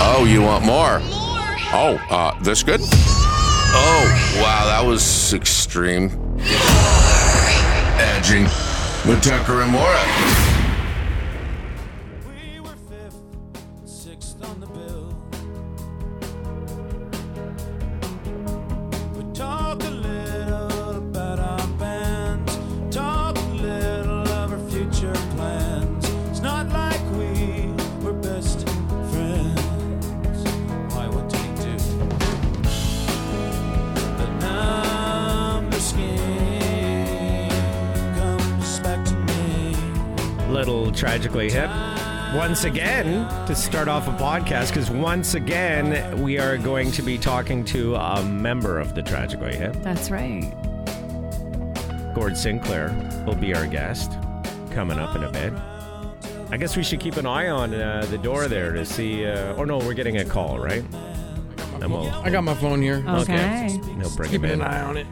Oh, you want more? Oh, uh, this good? Oh, wow, that was extreme. Edging with Tucker and Maura. Little tragically hip once again to start off a podcast because once again we are going to be talking to a member of the tragically hip That's right. gord sinclair will be our guest coming up in a bit i guess we should keep an eye on uh, the door there to see uh, oh no we're getting a call right and we'll, I got my phone here. Okay. He'll bring Keeping him an eye on it.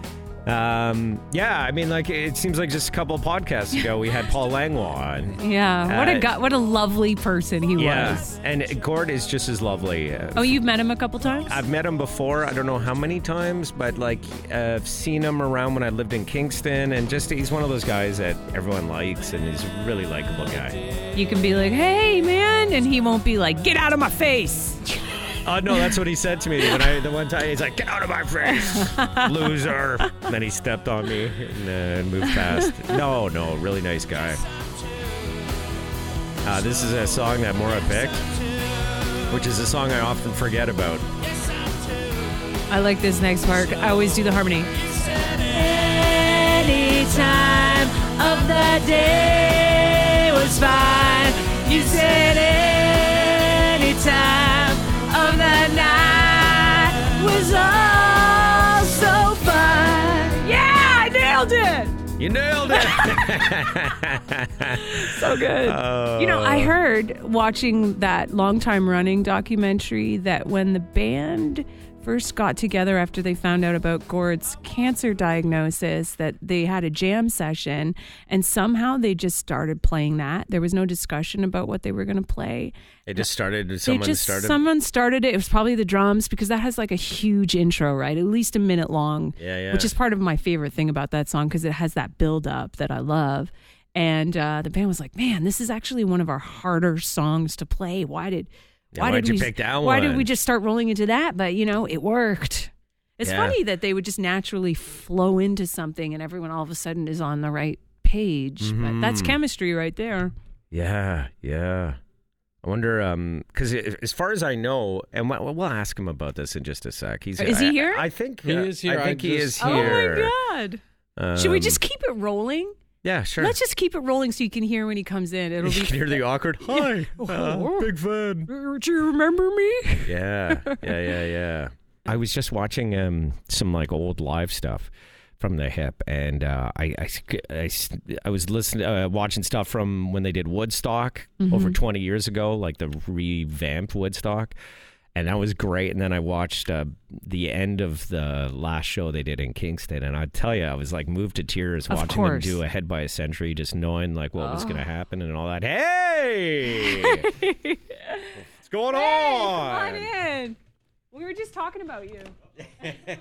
Um, yeah, I mean, like it seems like just a couple podcasts ago we had Paul Langlois on. Yeah. What Uh, a guy, what a lovely person he Yeah, was. and Gord is just as lovely. Uh, Oh, you've met him a couple times? I've met him before. I don't know how many times, but like uh, I've seen him around when I lived in Kingston, and just he's one of those guys that everyone likes, and he's a really likable guy. you can be like, "Hey, man," and he won't be like, "Get out of my face." Oh no, that's what he said to me when I the one time he's like, "Get out of my face, loser!" then he stepped on me and uh, moved past. No, no, really nice guy. Uh, this is a song that Maura picked, which is a song I often forget about. I like this next part. I always do the harmony. Nailed it. so good. you know, I oh. heard watching that long time running documentary that when the band first got together after they found out about Gord's cancer diagnosis that they had a jam session and somehow they just started playing that. There was no discussion about what they were going to play. It just started. Someone just started. someone started it. It was probably the drums because that has like a huge intro, right? At least a minute long. Yeah, yeah. Which is part of my favorite thing about that song because it has that build up that I love. And uh, the band was like, "Man, this is actually one of our harder songs to play. Why did Yeah, why did you we pick that Why did we just start rolling into that? But you know, it worked. It's Yeah. funny that they would just naturally flow into something, and everyone all of a sudden is on the right page. But that's chemistry right there. Yeah, yeah. I wonder, um, because as far as I know, and we'll, we'll ask him about this in just a sec. He's Is he here? I, think He uh, is here. I I think he is here. Oh my god! Should we Um, just keep it rolling? Yeah, sure. Let's just keep it rolling so you can hear when he comes in. It'll you be. can hear the awkward. Hi, uh, Oh. big fan. Do you remember me? Yeah, yeah, yeah, yeah. I was just watching um, some like old live stuff from the hip, and uh, I, I, I, I was listening, uh, watching stuff from when they did Woodstock over 20 years ago, like the revamped Woodstock. And that was great. And then I watched uh, the end of the last show they did in Kingston, and I tell you, I was like moved to tears Of watching them do Ahead by a Century, just knowing like what was going to Oh. happen and all that. Hey, what's going Come on? on in. We were just talking about you.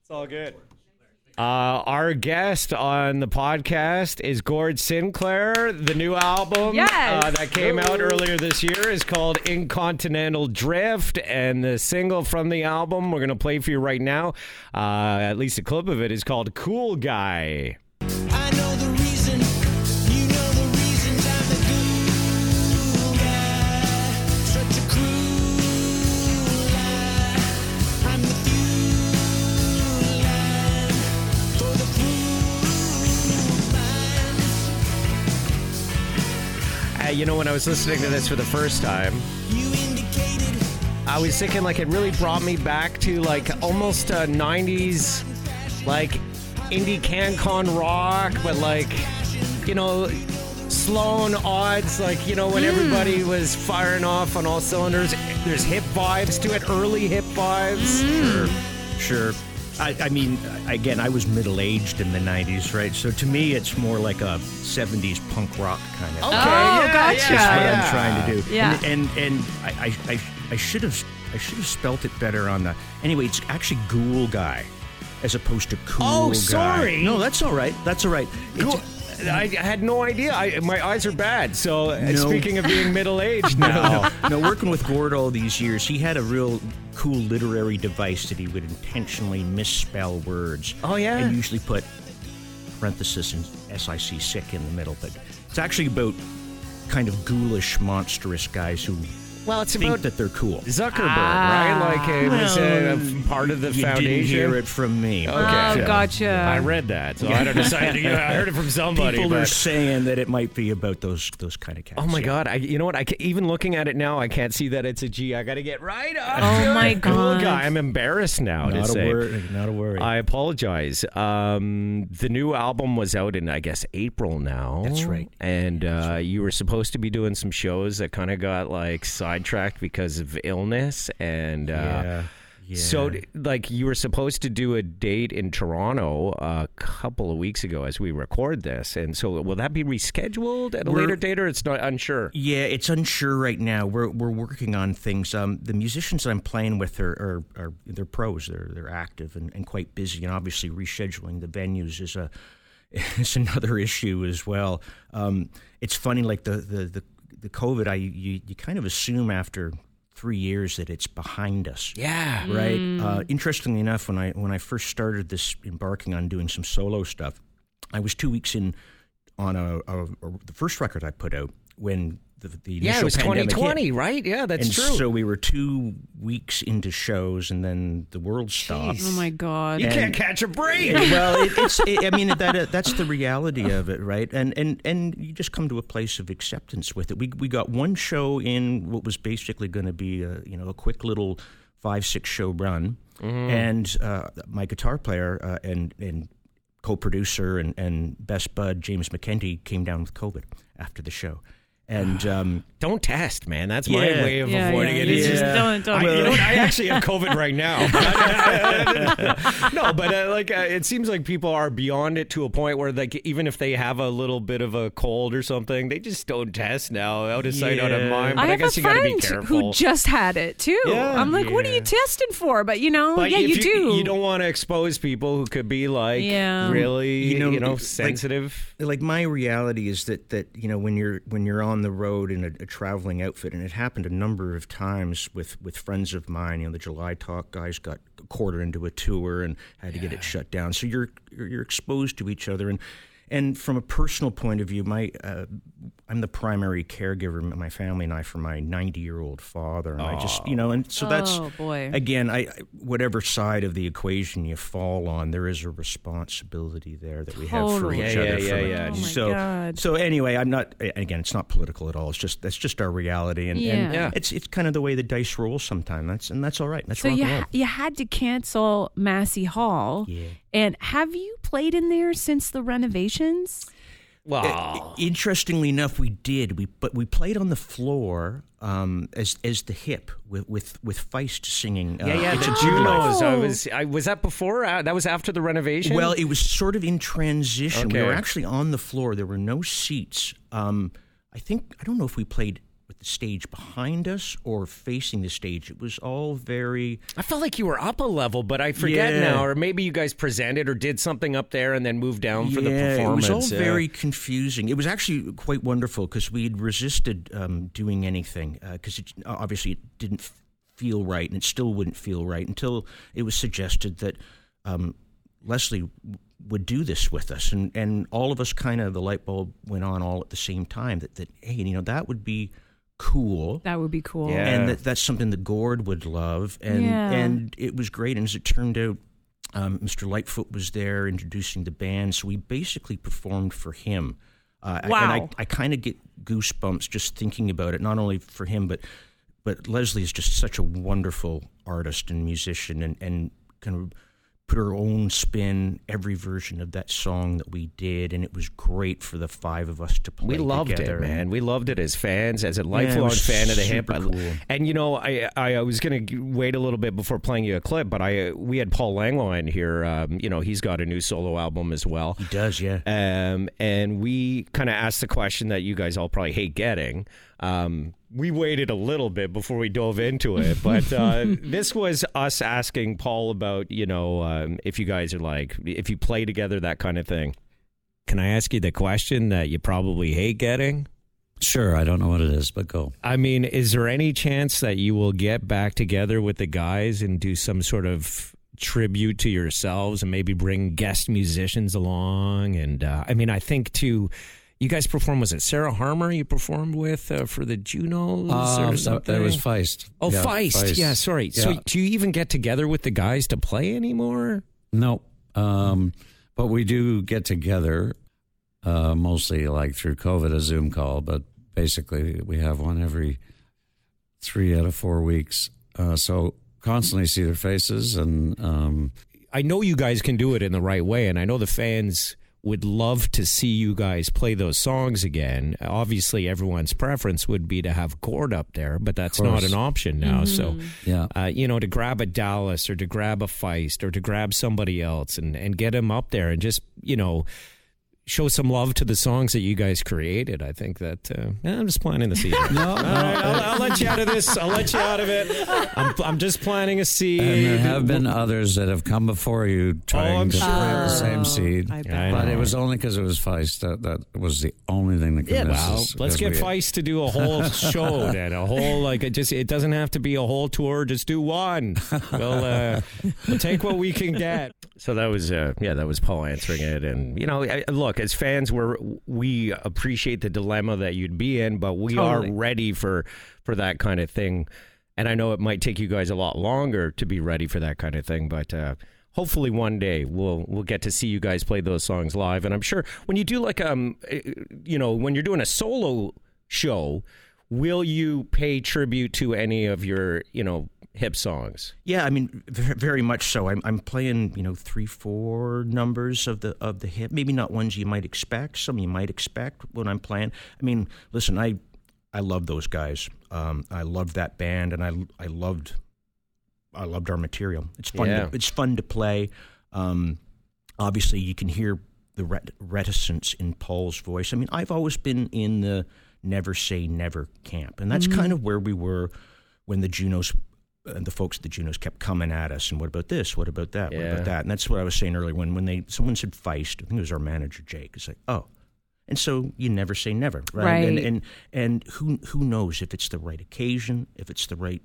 It's all good. Uh, our guest on the podcast is Gord Sinclair. The new album Yes. uh, that came out earlier this year is called Incontinental Drift, and the single from the album we're going to play for you right now, uh, at least a clip of it, is called Cool Guy. You know, when I was listening to this for the first time, I was thinking like it really brought me back to like almost uh, 90s, like indie CanCon rock, but like, you know, Sloan odds, like, you know, when everybody was firing off on all cylinders. There's hip vibes to it, early hip vibes. Sure, sure. I, I mean, again, I was middle aged in the 90s, right? So to me, it's more like a 70s punk rock kind of Okay, thing. Oh, yeah, gotcha. yeah, That's what yeah. I'm trying to do. Yeah. And and, and I, I, I, I should have I should have spelt it better on the. Anyway, it's actually Ghoul Guy, as opposed to Cool Oh, Guy. sorry. No, that's all right. That's all right. It's- Cool. I had no idea. I, my eyes are bad. So, uh, No. speaking of being middle aged now, no, no, working with Gord all these years, he had a real cool literary device that he would intentionally misspell words. Oh, yeah? And usually put parenthesis and SIC sick in the middle. But it's actually about kind of ghoulish, monstrous guys who well, it's think about that they're cool. Zuckerberg, right? Like it was uh, a part of the you foundation. didn't hear it from me. Okay. Oh, So- gotcha. I read that, so I don't decide. You know, I heard it from somebody. People are saying that it might be about those those kind of cats. Oh my yeah. god! I, you know what? I ca- even looking at it now, I can't see that it's a G. I got to get right up. Oh my it. Cool God. guy. I'm embarrassed now to Not a say. worry. Not a worry. I apologize. Um, the new album was out in, I guess, April now. That's right. And uh, you were supposed to be doing some shows that kind of got like sidetracked because of illness. And uh, yeah. Yeah. so, like, you were supposed to do a date in Toronto a couple of weeks ago as we record this. And so, will that be rescheduled at a We're- later date, or it's not unsure? Yeah, it's unsure right now. We're we're working on things. Um, the musicians that I'm playing with are are, are they're pros. They're they're active and, and quite busy. And obviously, rescheduling the venues is a is another issue as well. Um, it's funny, like the the the, the COVID. I you, you kind of assume after three years that it's behind us. Yeah. right? Uh, interestingly enough, when I when I first started this embarking on doing some solo stuff, I was two weeks in on a, a, a the first record I put out when the, the Yeah, it was pandemic hit. 2020, right? Yeah, that's and true. so we were two weeks into shows, and then the world stopped. Oh my god. you and- can't catch a break. well, it, it's. It, I mean, that uh, that's the reality of it, right? And and and you just come to a place of acceptance with it. We we got one show in what was basically going to be a you know a quick little five six show run, and uh, my guitar player uh, and and co-producer and and best bud James McKenty came down with COVID after the show, and. Um, Don't test, man. That's my Yeah. way of Yeah, avoiding yeah, it. It's yeah. just Don't- don't- I, you know what? I actually have COVID right now. no, but uh, like uh, it seems like people are beyond it to a point where like even if they have a little bit of a cold or something, they just don't test now. Out of sight, out of mind. But I I, have guess a you got to be friend careful. who just had it too. Yeah. I'm like, what are you testing for? But you know, but yeah, if you, do. You don't want to expose people who could be like Yeah. really, you You know, know, like- sensitive. like my reality is that that you know when you're when you're on the road in a, a traveling outfit and it happened a number of times with with friends of mine. You know the july talk guys got a quarter into a tour and had to get it shut down. So you're you're, you're exposed to each other and and from a personal point of view my uh, i'm the primary caregiver in my family and i for my 90 year old father and i just you know and so that's Oh, boy. again I I- whatever side of the equation you fall on there is a responsibility there that we have for each Yeah, other yeah, from yeah, a- yeah. Oh so God. so anyway i'm not again it's not political at all it's just that's just our reality and, and Yeah. Yeah. it's it's kind of the way the dice roll sometimes that's and that's all right that's so you ha- you had to cancel Massey Hall. Yeah. And have you played in there since the renovations? Wow. Interestingly enough, we did. We but we played on the floor um, as as the hip with with with Feist singing. Uh, yeah, yeah. It's The a Good Junos. I was. I was that before. Uh, that was after the renovation. Well, it was sort of in transition. We were actually on the floor. There were no seats. Um, I think I don't know if we played with the stage behind us or facing the stage. It was all very. I felt like you were up a level, but I forget Yeah. now. Or maybe you guys presented or did something up there and then moved down for the performance. It was all yeah. very confusing. It was actually quite wonderful because we had resisted um, doing anything because it obviously it didn't f- feel right and it still wouldn't feel right until it was suggested that um, Leslie would do this with us, and and all of us kind of the light bulb went on all at the same time that that hey you know that would be cool. That would be cool. Yeah. And that, that's something that Gord would love, and Yeah. and it was great. And as it turned out, um, Mr. Lightfoot was there introducing the band, so we basically performed for him. Uh, I- And I, I kind of get goosebumps just thinking about it, not only for him, but but Leslie is just such a wonderful artist and musician, and and kind of put her own spin every version of that song that we did, and it was great for the five of us to play. We loved together. it, man. We loved it as fans, as a lifelong was fan of the hip. cool. And you know, I, I I was gonna wait a little bit before playing you a clip, but I we had Paul Langlois in here. Um, you know, he's got a new solo album as well. He does, yeah. Um, and we kind of asked the question that you guys all probably hate getting. Um, we waited a little bit before we dove into it, but uh, this was us asking Paul about, you know, um, if you guys are like, if you play together, that kind of thing. Can I ask you the question that you probably hate getting? Sure, I don't know what it is, but go. I mean, is there any chance that you will get back together with the guys and do some sort of tribute to yourselves and maybe bring guest musicians along? And uh, I mean, I think too. You guys performed. Was it Sarah Harmer you performed with uh, for the Junos Uh, or something? that was Feist. Oh, Yeah, Feist. Yeah, sorry. So, do you even get together with the guys to play anymore? No, um, but we do get together uh, mostly like through COVID, a Zoom call. But basically, we have one every three out of four weeks. Uh, so constantly see their faces, and um, I know you guys can do it in the right way, and I know the fans would love to see you guys play those songs again. Obviously, everyone's preference would be to have Gord up there, but that's not an option now. So, yeah. uh, you know, to grab a Dallas or to grab a Feist or to grab somebody else and, and get him up there and just, you know, show some love to the songs that you guys created. I think that uh, I'm just planting the seed. No, All right, I'll, I'll let you out of this. I'll let you out of it. I'm, I'm just planting a seed. And there have been others that have come before you trying Oh, I'm to plant the same seed. I. I But it was only because it was Feist that that was the only thing that Yeah, convinced well, let's get we- Feist to do a whole show then, a whole like it just it doesn't have to be a whole tour, just do one. We'll uh, we'll take what we can get. So that was uh, yeah, that was Paul answering it, and you know, I, look, as fans, we're we appreciate the dilemma that you'd be in, but we Totally. are ready for for that kind of thing. And I know it might take you guys a lot longer to be ready for that kind of thing, but. Uh, Hopefully one day we'll we'll get to see you guys play those songs live, and I'm sure when you do like um, eh, you know, when you're doing a solo show, will you pay tribute to any of your you know hip songs? Yeah, I mean, very much so. I'm, I'm playing, you know, three, four numbers of the of the hip. Maybe not ones you might expect. Some you might expect when I'm playing. I mean, listen, I I love those guys. Um, I loved that band, and I I loved I loved our material. It's fun. Yeah. To, it's fun to play. Um, obviously, you can hear the ret- reticence in Paul's voice. I mean, I've always been in the never say never camp, and that's kind of where we were when the Junos and the folks at the Junos kept coming at us. And what about this? What about that? What about that? And that's what I was saying earlier when when they someone said Feist. I think it was our manager Jake. It's like oh. And so you never say never, right? And, Right. and and who who knows if it's the right occasion, if it's the right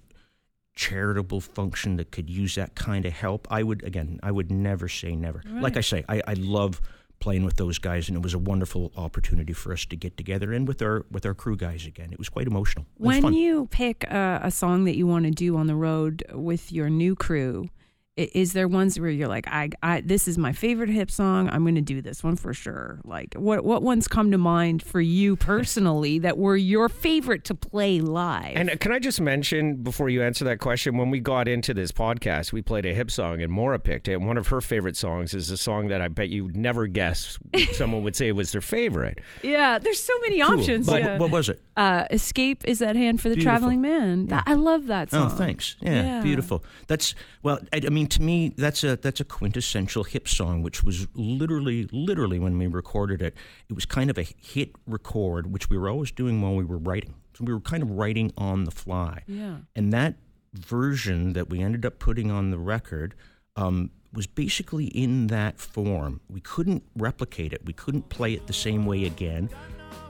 charitable function that could use that kind of help. I would again, I would never say never. Like I say, I, I love playing with those guys, and it was a wonderful opportunity for us to get together and with our with our crew guys again. It was quite emotional. When you pick a, a song that you want to do on the road with your new crew, is there ones where you're like, I, I this is my favorite hip song. I'm going to do this one for sure. Like, what what ones come to mind for you personally that were your favorite to play live? And uh, can I just mention before you answer that question, when we got into this podcast, we played a hip song and Maura picked it. And one of her favorite songs is a song that I bet you'd never guess someone would say was their favorite. yeah, there's so many Cool. options. But yeah. what was it? uh, Escape is at hand for the Beautiful. traveling man. That- I love that song Oh, thanks. Yeah, Yeah. beautiful. That's well. I, I mean, to me, that's a that's a quintessential hip song, which was literally, literally when we recorded it, it was kind of a hit record, which we were always doing while we were writing. So we were kind of writing on the fly. Yeah. And that version that we ended up putting on the record um, was basically in that form. We couldn't replicate it. We couldn't play it the same way again.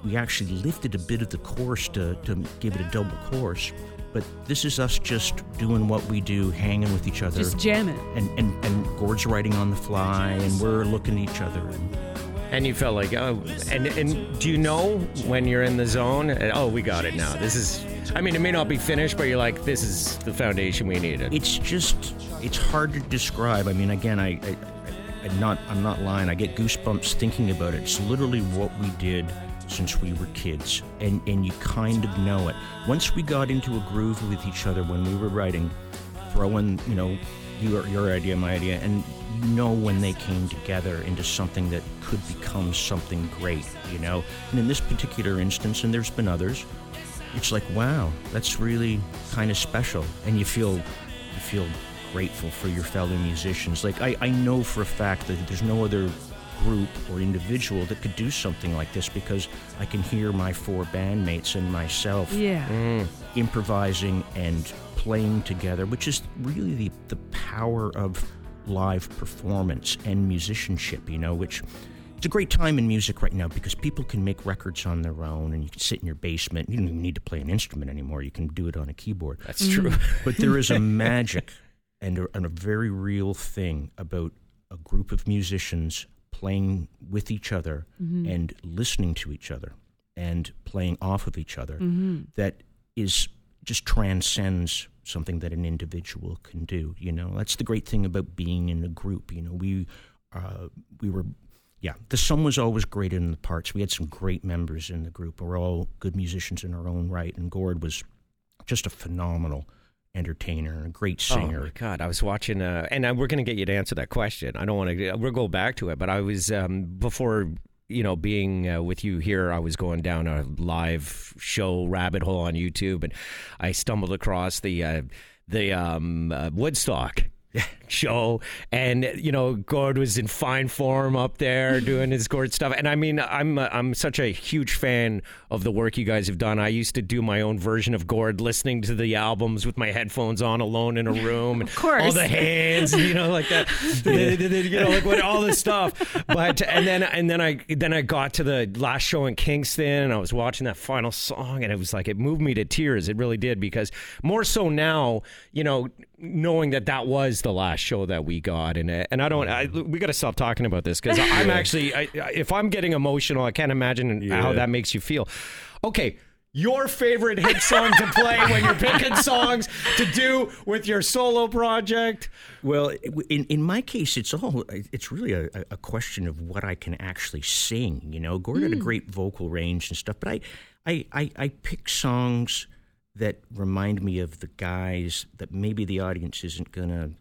We actually lifted a bit of the chorus to, to give it a double chorus. But this is us just doing what we do, hanging with each other. Just jamming. and, and, and Gord's writing on the fly, and we're looking at each other. And, And you felt like, oh, and and do you know when you're in the zone? uh, Oh, we got it now. This is. I mean, it may not be finished, but you're like, this is the foundation we needed. it's just it's hard to describe. I mean, again, I, I I'm not I'm not lying. I get goosebumps thinking about it. It's literally what we did since we were kids, and, and you kind of know it. Once we got into a groove with each other when we were writing, throwing, you know, your, your idea, my idea, and you know when they came together into something that could become something great, you know? And in this particular instance, and there's been others, it's like, wow, that's really kind of special. And you feel, you feel grateful for your fellow musicians. Like, I, I know for a fact that there's no other group or individual that could do something like this because I can hear my four bandmates and myself Yeah. Mm. improvising and playing together, which is really the, the power of live performance and musicianship, you know, which it's a great time in music right now because people can make records on their own and you can sit in your basement. You don't even need to play an instrument anymore. You can do it on a keyboard. That's true. But there is a magic and a, and a very real thing about a group of musicians playing with each other and listening to each other and playing off of each other that is just transcends something that an individual can do. You know, that's the great thing about being in a group. You know, we uh, we were. Yeah, the sum was always greater than the parts. We had some great members in the group. We're all good musicians in our own right, and Gord was just a phenomenal entertainer a great Oh singer. my God! I was watching, uh, and uh, we're going to get you to answer that question. I don't want to. We'll go back to it, but I was um, before you know being uh, with you here. I was going down a live show rabbit hole on YouTube, and I stumbled across the uh, the um, uh, Woodstock. show. And you know Gord was in fine form up there doing his Gord stuff. And I mean I'm I'm such a huge fan of the work you guys have done. I used to do my own version of Gord listening to the albums with my headphones on alone in a room and course. all the hands you know like that. You know like what all this stuff. But and then and then I then I got to the last show in Kingston and I was watching that final song and it was like it moved me to tears. It really did because more so now you know knowing that that was the last show that we got and and I don't I, mm. we got to stop talking about this because I'm actually I, if I'm getting emotional I can't imagine how that makes you feel. Okay your favorite hit song to play when you're picking songs to do with your solo project? Well, in in my case, it's all it's really a, a question of what I can actually sing. You know, Gordon had a mm. great vocal range and stuff, but I, I, I, I pick songs that remind me of the guys that maybe the audience isn't gonna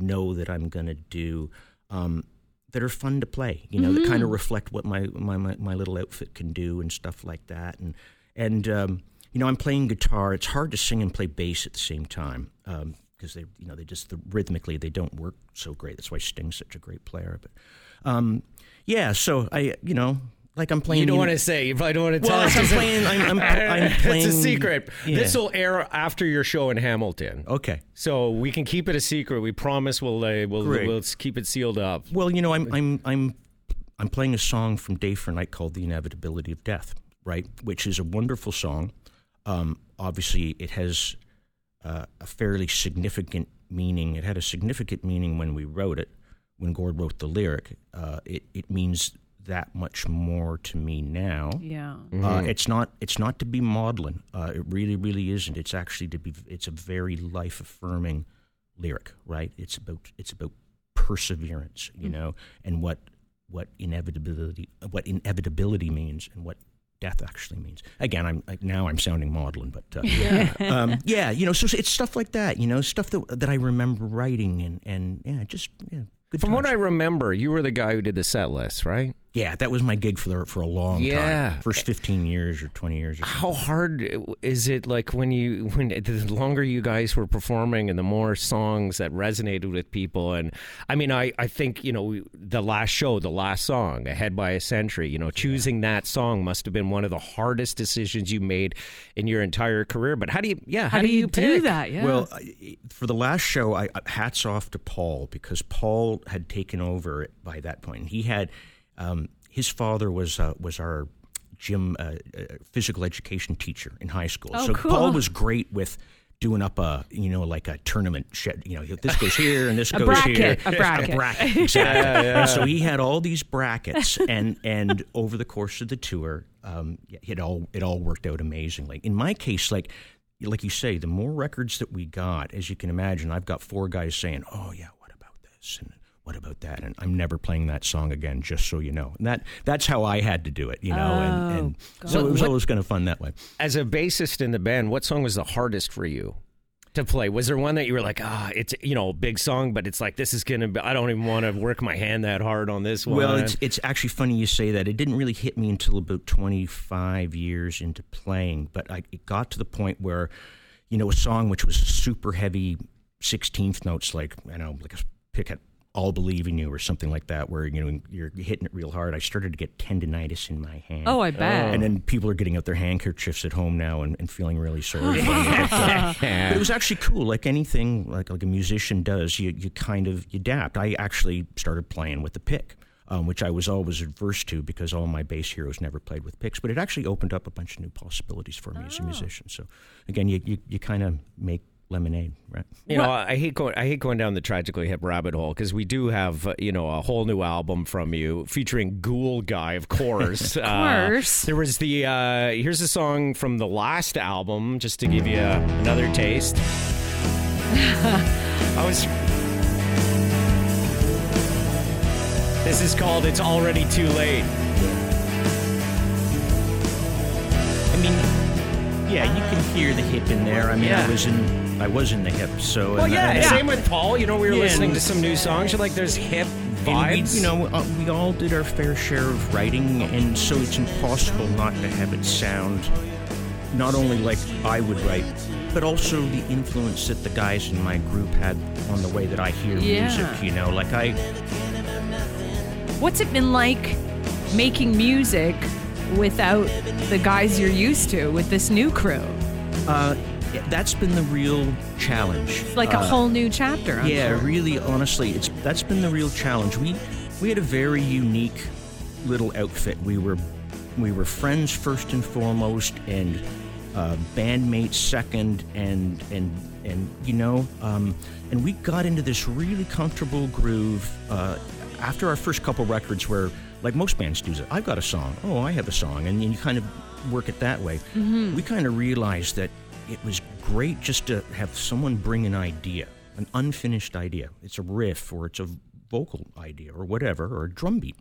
know that I'm gonna do. Um, that are fun to play, you know, that kind of reflect what my, my, my, my little outfit can do and stuff like that. And and um, you know, I'm playing guitar. It's hard to sing and play bass at the same time because they, you know, they just the, rhythmically they don't work so great. That's why Sting's such a great player. But um, yeah, so I, you know, like I'm playing. You don't want to say. You probably don't want to Well, tell us. I'm playing- I'm- I'm- I'm playing- It's a secret. yeah. This will air after your show in Hamilton. Okay. So we can keep it a secret. We promise we'll uh, we'll, Great. we'll keep it sealed up. Well, you know, I'm I'm I'm I'm playing a song from Day for Night called "The Inevitability of Death," right? Which is a wonderful song. Um, obviously, it has uh, a fairly significant meaning. It had a significant meaning when we wrote it. When Gord wrote the lyric, uh, it it means that much more to me now. Yeah. Uh, it's not. It's not to be maudlin. Uh, it really, really isn't. It's actually to be. It's a very life affirming lyric, right? It's about. It's about perseverance, you know, and what what inevitability what inevitability means, and what death actually means. Again, I'm like, now I'm sounding maudlin, but uh, yeah, um, yeah, you know, so it's stuff like that, you know, stuff that that I remember writing, and and yeah, just yeah. Good From what I remember, you were the guy who did the set list, right? Yeah, that was my gig for the, for a long Yeah. time, first fifteen years or twenty years. Or How hard is it? Like when you when the longer you guys were performing and the more songs that resonated with people, and I mean, I I think you know the last show, the last song, "Ahead by a Century," you know, choosing that song must have been one of the hardest decisions you made in your entire career. But how do you? Yeah, How, do you, do that? Yeah. Well, for the last show, I I- hats off to Paul because Paul had taken over by that point. He had um, his father was uh, was our gym uh, uh, physical education teacher in high school. Oh, so cool. Paul was great with doing up a you know like a tournament shed you know this goes here and this goes bracket, here a bracket. a bracket exactly and so he had all these brackets and and over the course of the tour um, it all it all worked out amazingly in my case like like you say the more records that we got as you can imagine I've got four guys saying oh yeah what about this and what about that? And I'm never playing that song again, just so you know. And that that's how I had to do it, you know. and, and so it was What- always kind of fun that way. As a bassist in the band, what song was the hardest for you to play? Was there one that you were like, ah, it's you know a big song, but it's like this is gonna. be I don't even want to work my hand that hard on this one. Well, it's it's actually funny you say that. It didn't really hit me until about 25 years into playing, but I, it got to the point where, you know, a song which was super heavy, 16th notes, like I know, like a pick at "All Believe in You" or something like that, where you know you're hitting it real hard. I started to get tendonitis in my hand. Oh, I bet. And then people are getting out their handkerchiefs at home now and, and feeling really sorry. for. But, it was actually cool. Like anything, like like a musician does, you you kind of you adapt. I actually started playing with the pick, um, which I was always adverse to because all my bass heroes never played with picks. But it actually opened up a bunch of new possibilities for me as a musician. So again, you you, you kind of make lemonade, right? You know, I hate going. I hate going down the tragically hip rabbit hole because we do have, uh, you know, a whole new album from you featuring Ghoul Guy, of course. of course. there was the. Uh, here's a song from the last album, just to give you another taste. I was. This is called "It's Already Too Late." I mean, yeah, you can hear the hip in there. I mean, Yeah. I was in I was in the hip, so Well, and- yeah, and- Same with Paul. You know, we were Yeah, listening to some new songs. You're like, there's hip vibes. we, you know, uh, we all did our fair share of writing, and so it's impossible not to have it sound not only like I would write, but also the influence that the guys in my group had on the way that I hear Yeah. music. You know, like I, What's it been like making music without the guys you're used to with this new crew? uh, that's been the real challenge. Like a Uh, whole new chapter. I'm yeah, sure. really, honestly, it's that's been the real challenge. We we had a very unique little outfit. We were we were friends first and foremost, and uh, bandmates second, and and and you know, um, and we got into this really comfortable groove uh, after our first couple records, where like most bands do, I've got a song. Oh, I have a song, and you kind of work it that way. We kind of realized that it was great just to have someone bring an idea, an unfinished idea. It's a riff or it's a vocal idea or whatever, or a drum beat.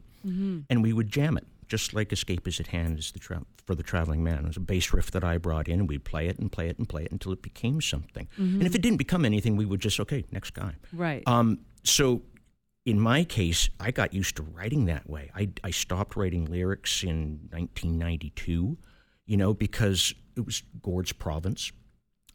And we would jam it, just like Escape is at Hand is the tra- for the Traveling Man. It was a bass riff that I brought in, and we'd play it and play it and play it until it became something. And if it didn't become anything, we would just, okay, next guy. Right. Um, so in my case, I got used to writing that way. I, I stopped writing lyrics in 1992, you know, because it was Gord's province.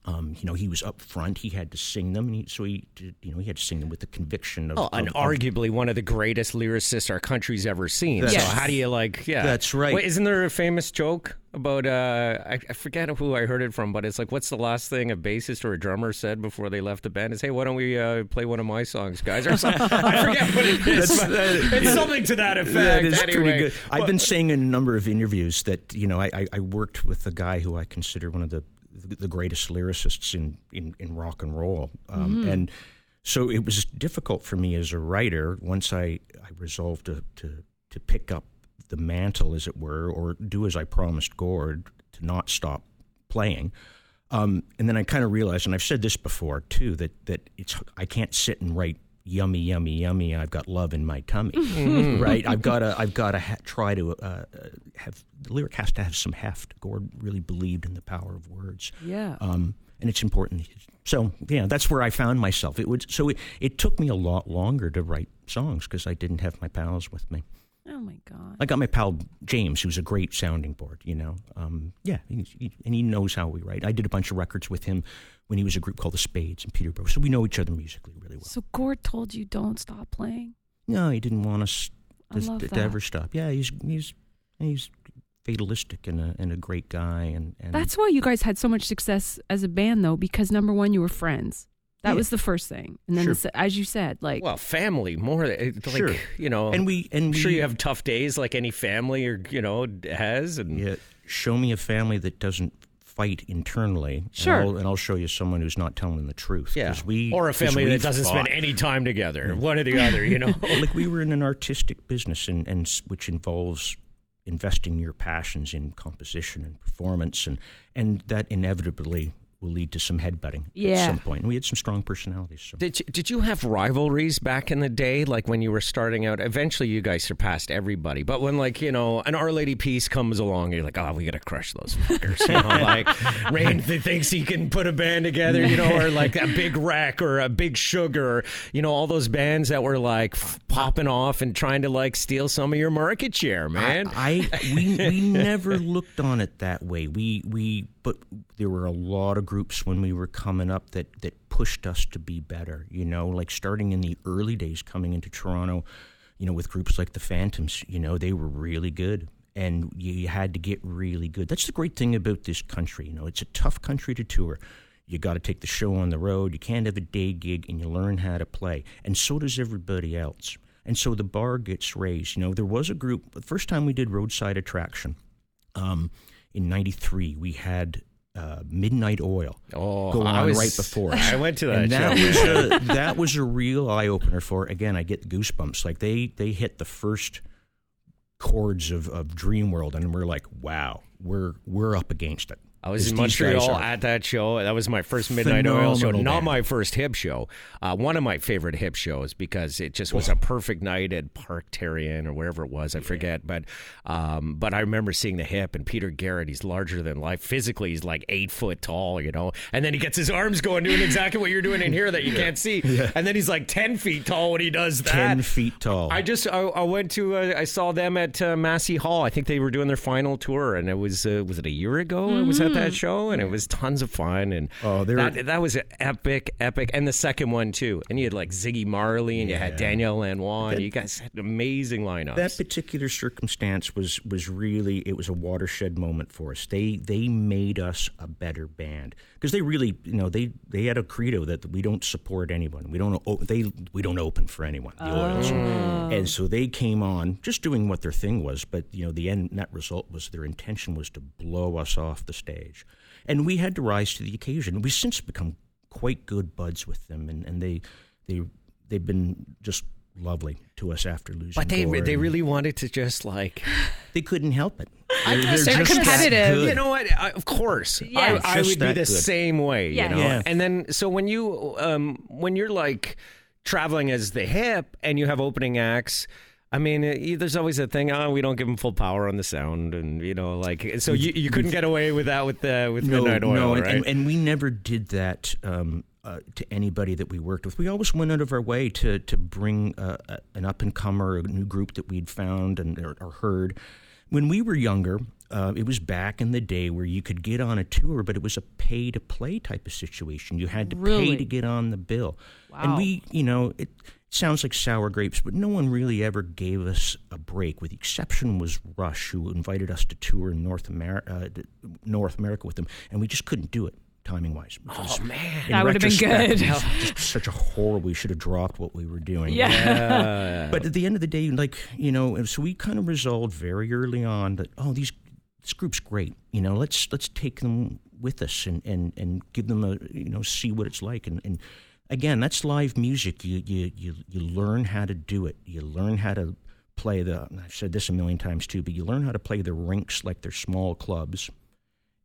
Um, you know, he was up front. He had to sing them, and he, so he, did, you know, he had to sing them with the conviction of. Oh, and of- of- arguably one of the greatest lyricists our country's ever seen. So how do you like? Yeah, That's right. Wait, isn't there a famous joke about? Uh, I, I forget who I heard it from, but it's like, what's the last thing a bassist or a drummer said before they left the band? Is hey, why don't we uh, play one of my songs, guys? Or something. I forget what it is. but it's something to that effect. That is anyway. pretty good. I've been saying in a number of interviews that you know I, I, I worked with a guy who I consider one of the the greatest lyricists in, in, in rock and roll, um, and so it was difficult for me as a writer once I, I resolved to, to to pick up the mantle, as it were, or do as I promised Gord to not stop playing. Um, and then I kind of realized, and I've said this before too, that that it's I can't sit and write yummy, yummy, yummy. I've got love in my tummy, right? I've got to I've got to ha- try to uh, have the lyric has to have some heft. Gord really believed in the power of words, yeah. um, and it's important. So yeah, that's where I found myself. It would so it, it took me a lot longer to write songs because I didn't have my pals with me. Oh my god. I got my pal James, who's a great sounding board. You know, um, yeah, he, he, and he knows how we write. I did a bunch of records with him when he was a group called the Spades in Peterborough, so we know each other musically really well. So Gord told you don't stop playing. No, he didn't want us I to, to, ever stop. Yeah, he's he's he's fatalistic and a and a great guy, and, and That's why you guys had so much success as a band, though, because number one, you were friends. That Yeah. was the first thing, and then Sure. the as you said, like Well, family more like Sure. you know. and we and I'm we, sure you have tough days like any family or you know has and Yeah, show me a family that doesn't fight internally. Sure. and I'll, and I'll show you someone who's not telling the truth. yeah, 'Cause we or a family that we've doesn't fought. spend any time together. One or the other, you know. like we were in an artistic business and, and which involves investing your passions in composition and performance and and that inevitably will lead to some headbutting Yeah. at some point. And we had some strong personalities. So. Did you, did you have rivalries back in the day, like when you were starting out? Eventually, you guys surpassed everybody. But when, like, you know, an Our Lady Peace comes along, you're like, oh, we got to crush those fuckers. You know, like Raine th- thinks he can put a band together, you know, or like a Big Wreck or a Big Sugar, or, you know, all those bands that were like f- popping off and trying to like steal some of your market share, man. I, I we, we never looked on it that way. We we but there were a lot of groups when we were coming up that that pushed us to be better. You know, like starting in the early days coming into Toronto, you know, with groups like the Phantoms. You know, they were really good. And you had to get really good. That's the great thing about this country. You know, it's a tough country to tour. You got to take the show on the road. You can't have a day gig, and you learn how to play. And so does everybody else. And so the bar gets raised. You know, there was a group. The first time we did roadside attraction, um, in '93, we had uh, Midnight Oil Oh, go I on was- right before us. I went to that that show. was a, that was a real eye opener for. Again, I get goosebumps. Like they they hit the first chords of, of Dream World, and we're like, wow, we're we're up against it. I was in these Montreal are- at that show. That was my first Midnight Oil show. Phenomenal Not my first hip show. Uh, one of my favorite hip shows because it just was a perfect night at Park Terrian or wherever it was. I forget. But um, but I remember seeing the hip and Peter Garrett. He's larger than life. Physically, he's like eight foot tall, you know. And then he gets his arms going, doing exactly what you're doing in here that you can't see. And then he's like ten feet tall when he does that. ten feet tall. I just I, I went to uh, I saw them at uh, Massey Hall. I think they were doing their final tour, and it was uh, was it a year ago? I was at Hmm. that show, and it was tons of fun. And Oh, they're- that, that was epic, epic. And the second one too. And you had like Ziggy Marley, and you had Daniel Lanois. and you guys had amazing lineups. that particular circumstance was was really it was a watershed moment for us. They they made us a better band because they really you know they they had a credo that we don't support anyone. We don't o- they we don't open for anyone. The oils, oh. and so they came on just doing what their thing was. But you know the end net result was their intention was to blow us off the stage, and we had to rise to the occasion. We've since become quite good buds with them, and, and they they they've been just lovely to us after losing. but they they really wanted to just like they couldn't help it. I They're, they're they're just competitive. You know what? I, of course, Yeah. I, I would be the good. same way. Yeah. You know, Yeah. and then so when you um when you're like traveling as the hip and you have opening acts. I mean, uh, there's always a thing. Oh, we don't give them full power on the sound, and you know, like so you, you couldn't get away with that with uh, with no, Midnight Oil, no, and, right? and, and we never did that um, uh, to anybody that we worked with. We always went out of our way to to bring uh, an up and comer, a new group that we'd found and or, or heard. When we were younger, uh, it was back in the day where you could get on a tour, but it was a pay to play type of situation. You had to Really? pay to get on the bill, and we, you know, it sounds like sour grapes, but no one really ever gave us a break. With the exception was Rush, who invited us to tour in North America, uh, North America with them, and we just couldn't do it timing wise. Oh man, That would've been good. just such a horror. We should have dropped what we were doing. Yeah. But at the end of the day, like you know, so we kind of resolved very early on that oh these this group's great. You know, let's let's take them with us and and and give them a you know see what it's like and and. Again, that's live music. You, you you you learn how to do it. You learn how to play the. I've said this a million times too, but you learn how to play the rinks like they're small clubs,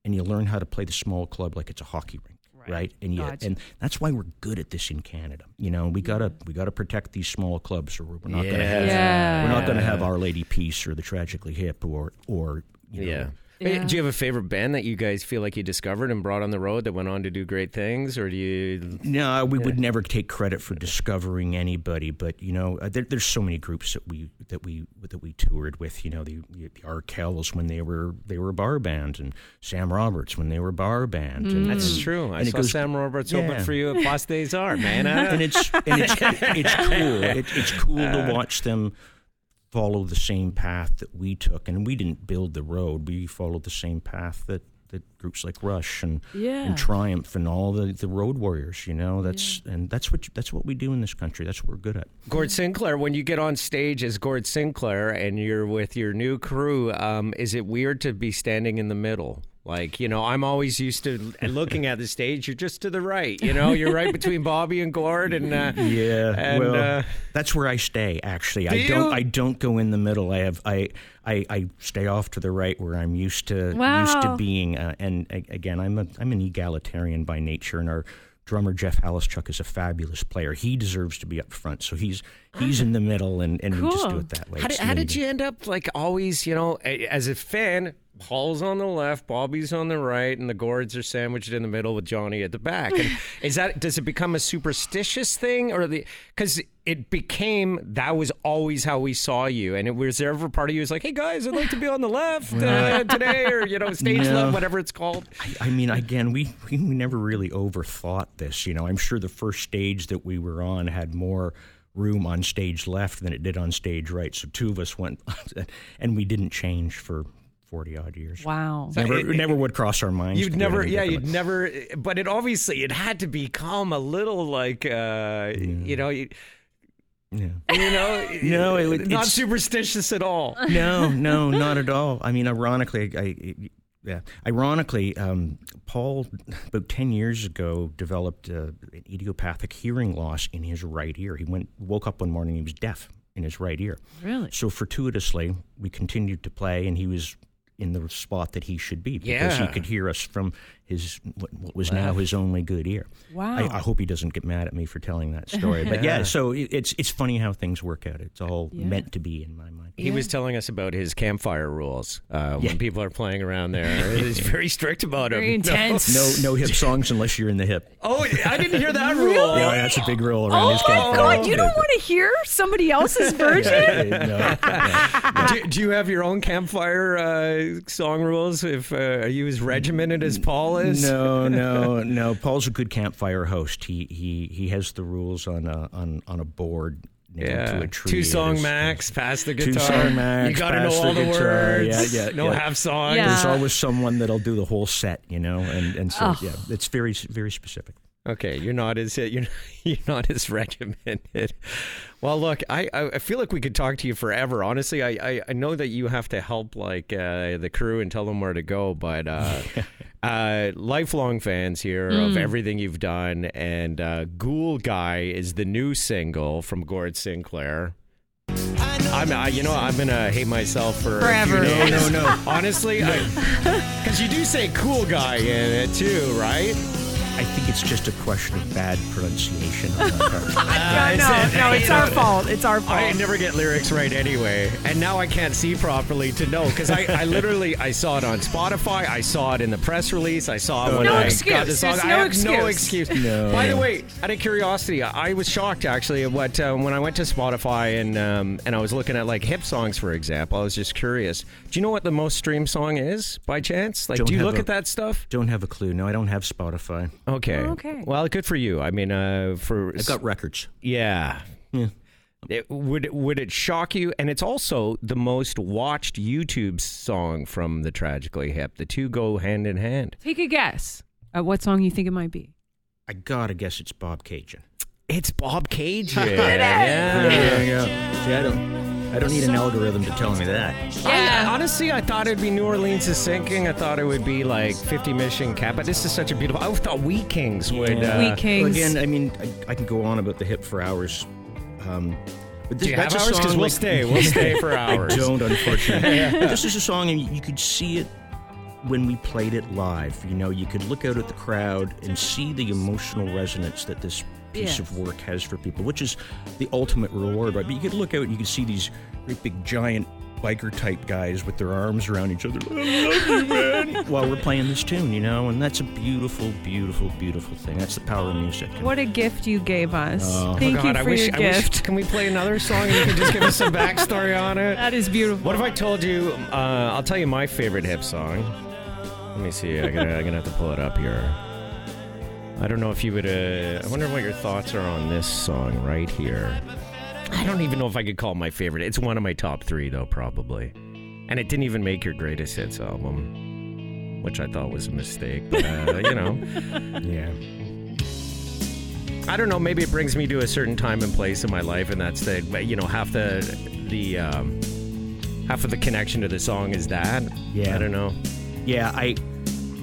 and you learn how to play the small club like it's a hockey rink, right? And you Gotcha. and that's why we're good at this in Canada. You know, we gotta we gotta protect these small clubs, or we're not gonna have Yeah. we're not gonna have Our Lady Peace or the Tragically Hip or or you know, yeah. Yeah. Do you have a favorite band that you guys feel like you discovered and brought on the road that went on to do great things, or do you? No, we would never take credit for discovering anybody, but you know, uh, there, there's so many groups that we that we that we toured with. You know, the, the Arkells when they were they were a bar band, and Sam Roberts when they were a bar band. And, That's true. I and saw goes- Sam Roberts open for you at Place des Arts, man. and it's and it's it's cool. It, it's cool to watch them follow the same path that we took, and we didn't build the road. We followed the same path that. That groups like Rush and Yeah. and Triumph and all the, the road warriors, you know, that's and that's what you, that's what we do in this country. That's what we're good at. Gord Sinclair, when you get on stage as Gord Sinclair and you're with your new crew, um, is it weird to be standing in the middle? Like, you know, I'm always used to looking at the stage. You're just to the right. You know, you're right between Bobby and Gord, and uh, Yeah, and, well, uh, that's where I stay. Actually, Do I don't. you? I don't go in the middle. I have. I. I, I stay off to the right where I'm used to used to being. Uh, and again, I'm a I'm an egalitarian by nature, and our drummer Jeff Halischuk is a fabulous player. He deserves to be up front, so he's he's in the middle, and, and we just do it that way. How did, how did you end up like always, you know, as a fan, Paul's on the left, Bobby's on the right, and the Gords are sandwiched in the middle with Johnny at the back. And is that does it become a superstitious thing or the because it became that was always how we saw you, and it was there ever part of you was like, hey guys, I'd like to be on the left uh, today, or you know, stage No. left, whatever it's called. I mean, again, we, we never really overthought this. You know, I'm sure the first stage that we were on had more room on stage left than it did on stage right. So two of us went, and we didn't change for 40 odd years. Wow. Never, it- never would cross our minds. You'd never, yeah, you'd never. But it obviously it had to become a little like, uh, you know, you, Yeah. you know, No, it would- not superstitious at all. no, no, not at all. I mean, ironically, I, yeah, ironically, um, Paul about ten years ago developed uh, an idiopathic hearing loss in his right ear. He went woke up one morning, he was deaf in his right ear. Really? So fortuitously, we continued to play, and he was in the spot that he should be because he could hear us from his what, what was now his only good ear. Wow. I, I hope he doesn't get mad at me for telling that story. But yeah, so it, it's it's funny how things work out. It's all Yeah. meant to be in my mind. He was telling us about his campfire rules uh, when people are playing around there. He's very strict about Very them. intense. No, no hip songs unless you're in the hip. Oh, I didn't hear that rule. Yeah, that's a big rule around Oh his my campfire. God! You don't want to hear somebody else's version? no, do, do you have your own campfire uh, song rules? If uh, are you as regimented as Paul is? no, no, no. Paul's a good campfire host. He he he has the rules on a on on a board. nailed Yeah, to a tree. two song max, pass the guitar. Two song max. You got to know all the, guitar. words. Yeah, yeah, no yeah. half songs. Yeah. There's always someone that'll do the whole set, you know, and and so Oh. yeah, it's very very specific. Okay, you're not as you're you're not as regimented. Well, look, I I I feel like we could talk to you forever. Honestly, I I, I know that you have to help like uh, the crew and tell them where to go, but uh, uh, lifelong fans here of everything you've done, and uh, Ghoul Guy is the new single from Gord Sinclair. I'm, I, you know, I'm gonna hate myself for a few Forever. days. No, no, no. Honestly, because you do say "cool guy" in it too, right? I think it's just a question of bad pronunciation. On my part. no, no, no, it's our fault. It's our fault. I never get lyrics right anyway, and now I can't see properly to know because I, I literally I saw it on Spotify, I saw it in the press release, I saw it when No I excuse. got the song. There's I no have no excuse. excuse. No. By the way, out of curiosity, I was shocked actually at what uh, when I went to Spotify and um, and I was looking at like hip songs for example. I was just curious. Do you know what the most streamed song is by chance? Like, Don't do you look a- at that stuff? Don't have a clue. No, I don't have Spotify. Okay. Oh, okay. Well, good for you. I mean, uh, for I've got records. yeah. Yeah. It, would would it shock you? And it's also the most watched YouTube song from the Tragically Hip. The two go hand in hand. Take a guess at what song you think it might be. I gotta guess it's Bobcaygeon. It's Bobcaygeon. Yeah, yeah. yeah. See, I don't, need an algorithm to tell me that. I, honestly, I thought it'd be New Orleans is sinking. I thought it would be like 50 Mission Cap. But this is such a beautiful. I thought Wheat Kings would. Yeah. Uh, Wheat Kings. Well, again, I mean, I, I can go on about the hip for hours. Um, but Do you have that's a hours? Because song we'll like- stay. We'll stay for I hours. don't, unfortunately. But this is a song, and you could see it when we played it live. You know, you could look out at the crowd and see the emotional resonance that this piece Yes. of work has for people, which is the ultimate reward, right? But you could look out and you could see these great big giant biker type guys with their arms around each other. I love you, man. While we're playing this tune, you know, and that's a beautiful, beautiful, beautiful thing. That's the power of music. What a gift you gave us. Oh. Thank Oh, God, you I for wish, your I wish. gift. Can we play another song and you can just give us some backstory on it? That is beautiful. What if I told you? Uh, I'll tell you my favorite hip song. Let me see. I gotta, I'm gonna have to pull it up here. I don't know if you would. Uh, I wonder what your thoughts are on this song right here. I don't even know if I could call it my favorite. It's one of my top three, though, probably. And it didn't even make your greatest hits album, which I thought was a mistake. But, uh, you know, Yeah. I don't know. Maybe it brings me to a certain time and place in my life, and that's the You know, half the the um, half of the connection to the song is that. Yeah. I don't know. Yeah, I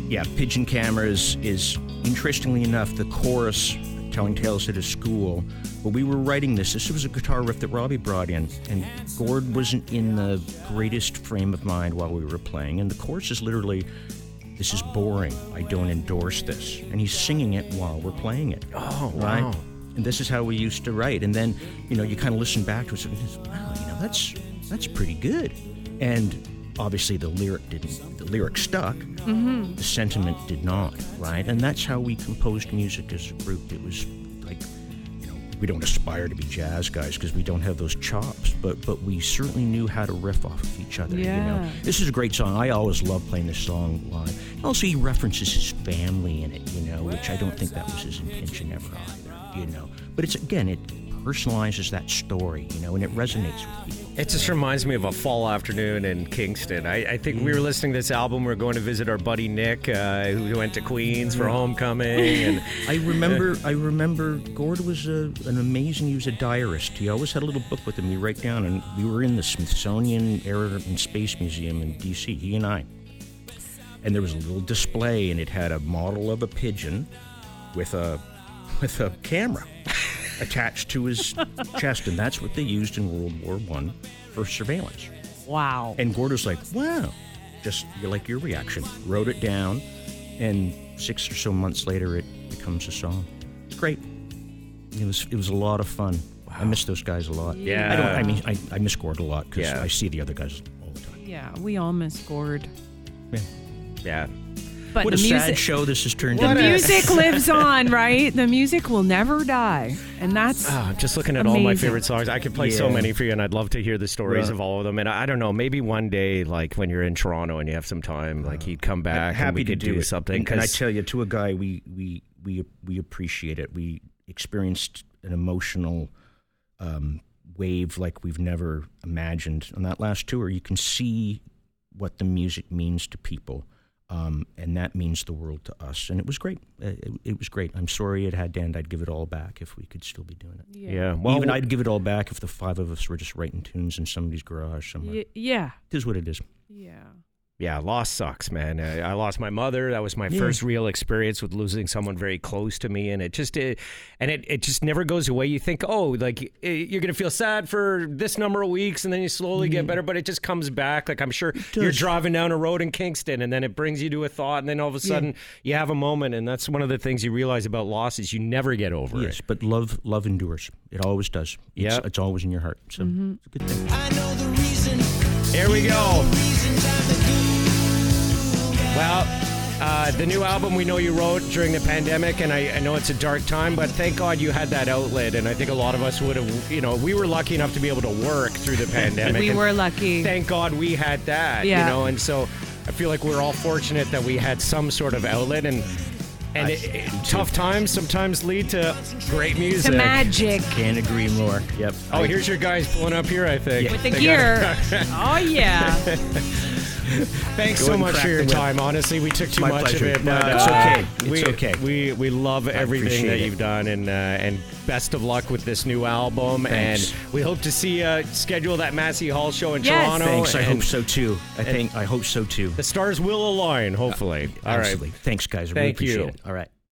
yeah, pigeon cameras is interestingly enough the chorus telling tales at a school. But we were writing this. This was a guitar riff that Robbie brought in, and Gord wasn't in the greatest frame of mind while we were playing. And the chorus is literally, "This is boring. I don't endorse this," and he's singing it while we're playing it. Oh, right. wow. And this is how we used to write. And then, you know, you kind of listen back to it and wow, you know, that's that's pretty good. And obviously the lyric didn't the lyric stuck. Mm-hmm. The sentiment did not, right? And that's how we composed music as a group. It was like you know, we don't aspire to be jazz guys because we don't have those chops, but but we certainly knew how to riff off of each other. You know, Yeah. this is a great song. I always love playing this song live. And also, he references his family in it, you know, which I don't think that was his intention ever either, you know. But it's again, it personalizes that story, you know, and it resonates with people. It just reminds me of a fall afternoon in Kingston. I, I think we were listening to this album. We are going to visit our buddy Nick, uh, who went to Queen's for homecoming, and I remember, I remember Gord was a, an amazing. He was a diarist. He always had a little book with him. He write down, and we were in the Smithsonian Air and Space Museum in D.C. He and I, and there was a little display, and it had a model of a pigeon with a with a camera attached to his chest, and that's what they used in World War One for surveillance. Wow. And Gord was like, wow. Just like your reaction. Wrote it down, and six or so months later, it becomes a song. It's great. It was it was a lot of fun. I miss those guys a lot. Yeah. I don't. I mean, I, I miss Gord a lot because Yeah. I see the other guys all the time. Yeah, we all miss Gord. Yeah. yeah, But What a music, sad show this has turned into. the music lives on, right? The music will never die, and that's Ah, just looking at all my favorite songs. I could play so many for you, and I'd love to hear the stories Right. of all of them. And I, I don't know, maybe one day, like when you're in Toronto and you have some time, like he'd come back and happy we to could do, do something. And, and I 'cause- tell you, to a guy, we we we we appreciate it. We experienced an emotional um, wave like we've never imagined on that last tour. You can see what the music means to people. Um, and that means the world to us, and it was great. Uh, It, it was great. I'm sorry it had to end. I'd give it all back if we could still be doing it. yeah, well, Even I'd give it all back if the five of us were just writing tunes in somebody's garage somewhere. Y- yeah, It is what it is. yeah. Yeah, loss sucks, man. I, I lost my mother. That was my Yeah. first real experience with losing someone very close to me, and it just it, and it, it just never goes away. You think, oh, like eh, you're gonna feel sad for this number of weeks, and then you slowly get better, but it just comes back. Like I'm sure you're driving down a road in Kingston, and then it brings you to a thought, and then all of a sudden you have a moment, and that's one of the things you realize about loss is you never get over Yes, it. but love love endures. It always does. It's, Yep. it's always in your heart. So it's a good thing. I know the reason. Here we go. Well, uh, the new album we know you wrote during the pandemic, and I, I know it's a dark time, but thank God you had that outlet. And I think a lot of us would have, you know, we were lucky enough to be able to work through the pandemic. We were lucky. Thank God we had that, Yeah. you know, and so I feel like we're all fortunate that we had some sort of outlet and. And it, it- tough times sometimes lead to great music. to magic Can't agree more. Yep. Oh, here's your guys pulling up here. I think with the They gear. oh yeah. Thanks Go so much for your whip. time. Honestly, we took too my much pleasure. of it. No, but, it's uh, okay. It's we, okay. We we love everything that it. you've done, and uh, and best of luck with this new album. Thanks. And we hope to see uh, schedule that Massey Hall show in Yes. Toronto. Thanks. I and hope so too. I think I hope so too. The stars will align. Hopefully. All right. Absolutely. Thanks, guys. I really Thank you. appreciate it. All right.